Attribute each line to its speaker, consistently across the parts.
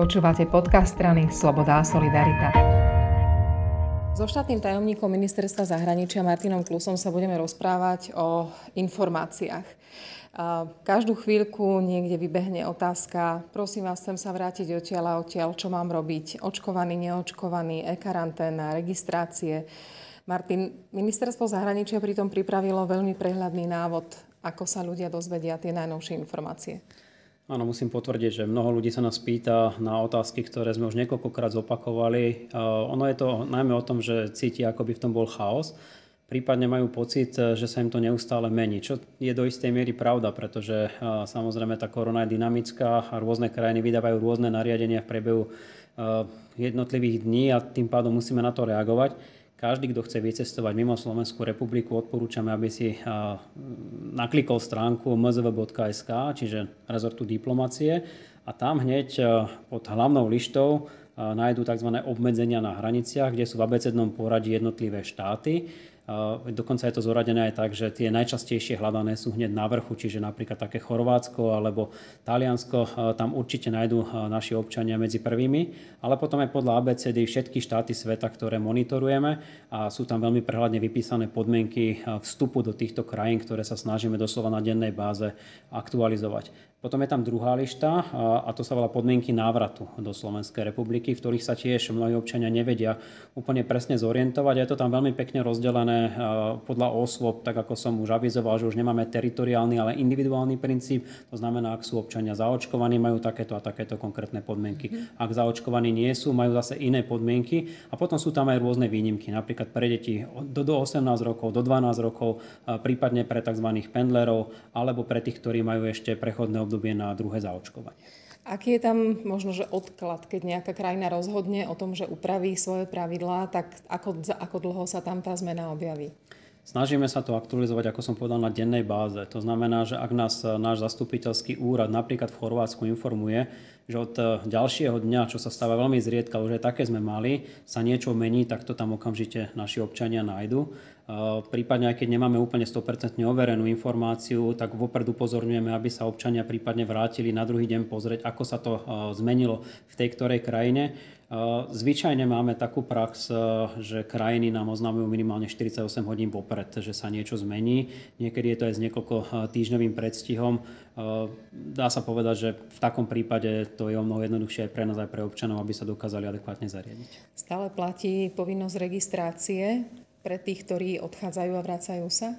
Speaker 1: Počúvate podcast strany Sloboda a Solidarita.
Speaker 2: So štátnym tajomníkom ministerstva zahraničia Martinom Klusom sa budeme rozprávať o informáciách. Každú chvíľku niekde vybehne otázka, prosím vás, chcem sa vrátiť odtiaľ a odtiaľ, čo mám robiť, očkovaný, neočkovaný, e-karanténa, registrácie. Martin, ministerstvo zahraničia pritom pripravilo veľmi prehľadný návod, ako sa ľudia dozvedia tie najnovšie informácie.
Speaker 3: Áno, musím potvrdiť, že mnoho ľudí sa nás pýta na otázky, ktoré sme už niekoľkokrát zopakovali. Ono je to najmä o tom, že cítia, ako by v tom bol chaos. Prípadne majú pocit, že sa im to neustále mení, čo je do istej miery pravda, pretože samozrejme tá korona je dynamická a rôzne krajiny vydávajú rôzne nariadenia v priebehu jednotlivých dní a tým pádom musíme na to reagovať. Každý, kto chce vycestovať mimo Slovenskú republiku, odporúčame, aby si naklikol stránku mzv.sk, čiže rezortu diplomacie a tam hneď pod hlavnou lištou nájdú tzv. obmedzenia na hraniciach, kde sú v abecednom poradí jednotlivé štáty Dokonca je to zoradené aj tak, že tie najčastejšie hľadané sú hneď na vrchu, čiže napríklad také Chorvátsko alebo Taliansko, tam určite nájdú naši občania medzi prvými, ale potom aj podľa ABCD všetky štáty sveta, ktoré monitorujeme a sú tam veľmi prehľadne vypísané podmienky vstupu do týchto krajín, ktoré sa snažíme doslova na dennej báze aktualizovať. Potom je tam druhá lišta a to sa volá podmienky návratu do Slovenskej republiky, v ktorých sa tiež mnohí občania nevedia úplne presne zorientovať. Je to tam veľmi pekne rozdelené podľa osôb, tak ako som už avizoval, že už nemáme teritoriálny, ale individuálny princíp. To znamená, ak sú občania zaočkovaní, majú takéto a takéto konkrétne podmienky. Mhm. Ak zaočkovaní nie sú, majú zase iné podmienky. A potom sú tam aj rôzne výnimky, napríklad pre deti do, do 18 rokov, do 12 rokov, prípadne pre tzv. pendlerov, alebo pre tých, ktorí majú ešte prechodné obdobie na druhé zaočkovanie.
Speaker 2: Aký je tam možno, že odklad, keď nejaká krajina rozhodne o tom, že upraví svoje pravidlá, tak ako, ako dlho sa tam tá zmena objaví?
Speaker 3: Snažíme sa to aktualizovať, ako som povedal, na dennej báze. To znamená, že ak nás náš zastupiteľský úrad napríklad v Chorvátsku informuje, že od ďalšieho dňa, čo sa stáva veľmi zriedka, už aj také sme mali, sa niečo mení, tak to tam okamžite naši občania nájdu. Prípadne, aj keď nemáme úplne 100% overenú informáciu, tak vopred upozorňujeme, aby sa občania prípadne vrátili na druhý deň pozrieť, ako sa to zmenilo v tej ktorej krajine. Zvyčajne máme takú prax, že krajiny nám oznamujú minimálne 48 hodín vopred, že sa niečo zmení. Niekedy je to aj s niekoľko týždňovým predstihom. Dá sa povedať, že v takom prípade to je o mnoho jednoduchšie aj pre nás, aj pre občanov, aby sa dokázali adekvátne zariadiť.
Speaker 2: Stále platí povinnosť registrácie pre tých, ktorí odchádzajú a vracajú sa?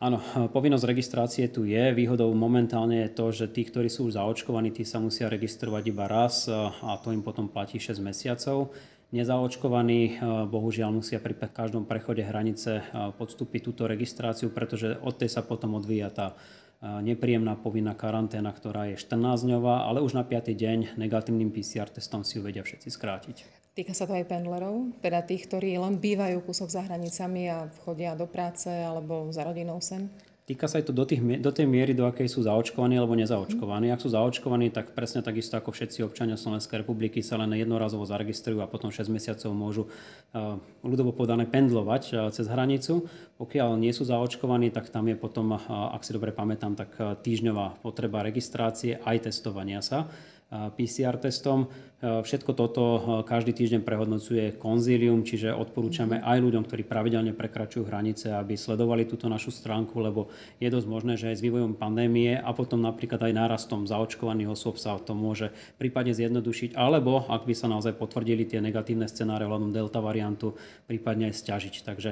Speaker 3: Áno, povinnosť registrácie tu je. Výhodou momentálne je to, že tí, ktorí sú už zaočkovaní, tí sa musia registrovať iba raz a to im potom platí 6 mesiacov. Nezaočkovaní bohužiaľ musia pri každom prechode hranice podstúpiť túto registráciu, pretože od tej sa potom odvíja tá nepríjemná povinná karanténa, ktorá je 14-dňová, ale už na 5. deň negatívnym PCR testom si ju vedia všetci skrátiť.
Speaker 2: Týka sa to aj pendlerov, teda tých, ktorí len bývajú kúsok za hranicami a chodia do práce alebo za rodinou sem?
Speaker 3: Týka sa aj to do, tých, do tej miery, do akej sú zaočkovaní alebo nezaočkovaní. Ak sú zaočkovaní, tak presne takisto ako všetci občania Slovenskej republiky sa len jednorazovo zaregistrujú a potom 6 mesiacov môžu uh, ľudovo povedané pendlovať uh, cez hranicu. Pokiaľ nie sú zaočkovaní, tak tam je potom, uh, ak si dobre pamätám, tak týždňová potreba registrácie aj testovania sa. PCR testom. Všetko toto každý týždeň prehodnocuje konzílium, čiže odporúčame mhm. aj ľuďom, ktorí pravidelne prekračujú hranice, aby sledovali túto našu stránku, lebo je dosť možné, že aj s vývojom pandémie a potom napríklad aj nárastom zaočkovaných osôb sa to môže prípadne zjednodušiť, alebo ak by sa naozaj potvrdili tie negatívne scenáre ohľadom delta variantu, prípadne aj stiažiť. Takže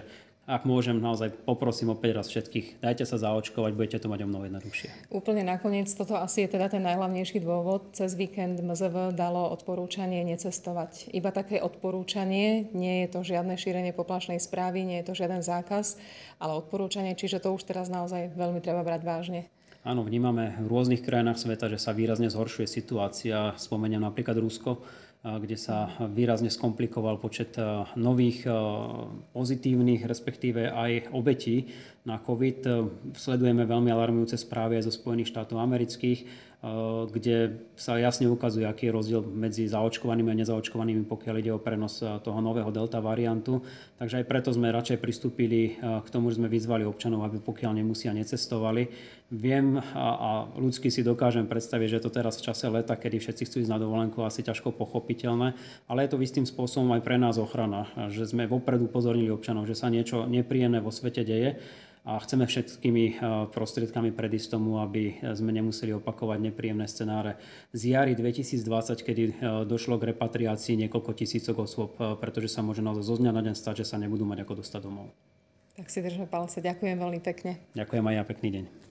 Speaker 3: ak môžem, naozaj poprosím opäť raz všetkých, dajte sa zaočkovať, budete to mať o mnoho jednoduchšie.
Speaker 2: Úplne nakoniec, toto asi je teda ten najhlavnejší dôvod. Cez víkend MZV dalo odporúčanie necestovať. Iba také odporúčanie, nie je to žiadne šírenie poplašnej správy, nie je to žiaden zákaz, ale odporúčanie, čiže to už teraz naozaj veľmi treba brať vážne.
Speaker 3: Áno, vnímame v rôznych krajinách sveta, že sa výrazne zhoršuje situácia. Spomeniem napríklad Rusko, kde sa výrazne skomplikoval počet nových pozitívnych, respektíve aj obetí na COVID. Sledujeme veľmi alarmujúce správy aj zo Spojených štátov amerických, kde sa jasne ukazuje, aký je rozdiel medzi zaočkovanými a nezaočkovanými, pokiaľ ide o prenos toho nového delta variantu. Takže aj preto sme radšej pristúpili k tomu, že sme vyzvali občanov, aby pokiaľ nemusia, necestovali. Viem a, a ľudsky si dokážem predstaviť, že to teraz v čase leta, kedy všetci chcú ísť na dovolenku, asi ťažko pochopiteľné, ale je to istým spôsobom aj pre nás ochrana, že sme vopred upozornili občanov, že sa niečo nepríjemné vo svete deje a chceme všetkými e, prostriedkami predísť tomu, aby sme nemuseli opakovať nepríjemné scenáre z jary 2020, kedy e, došlo k repatriácii niekoľko tisícok osôb, pretože sa môže naozaj zo dňa na deň stať, že sa nebudú mať ako dostať domov.
Speaker 2: Tak si držme palce. Ďakujem veľmi pekne.
Speaker 3: Ďakujem aj ja, pekný deň.